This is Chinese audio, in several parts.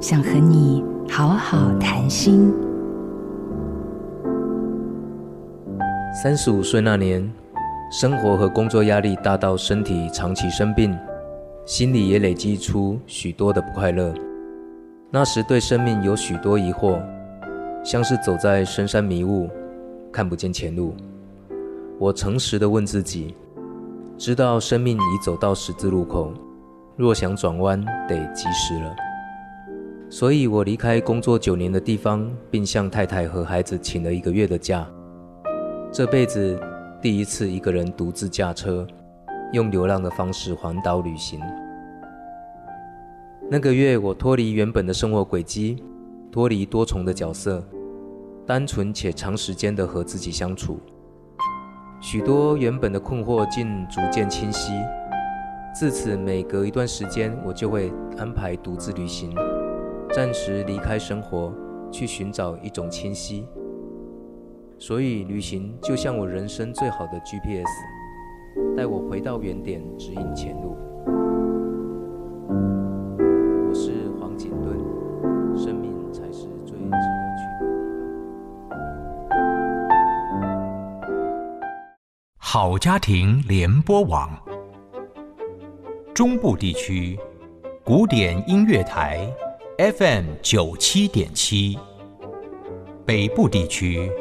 想和你好好谈心。三十五岁那年，生活和工作压力大到身体长期生病，心里也累积出许多的不快乐。那时对生命有许多疑惑，像是走在深山迷雾，看不见前路。我诚实的问自己，知道生命已走到十字路口，若想转弯，得及时了。所以我离开工作九年的地方，并向太太和孩子请了一个月的假。这辈子第一次一个人独自驾车，用流浪的方式环岛旅行。那个月，我脱离原本的生活轨迹，脱离多重的角色，单纯且长时间的和自己相处。许多原本的困惑竟逐渐清晰。自此，每隔一段时间，我就会安排独自旅行。暂时离开生活，去寻找一种清晰。所以，旅行就像我人生最好的 GPS，带我回到原点，指引前路。我是黄景顿，生命才是最值得去的地方。好家庭联播网，中部地区古典音乐台。FM 九七点七，北部地区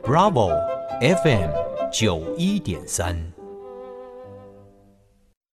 ，Bravo FM 九一点三。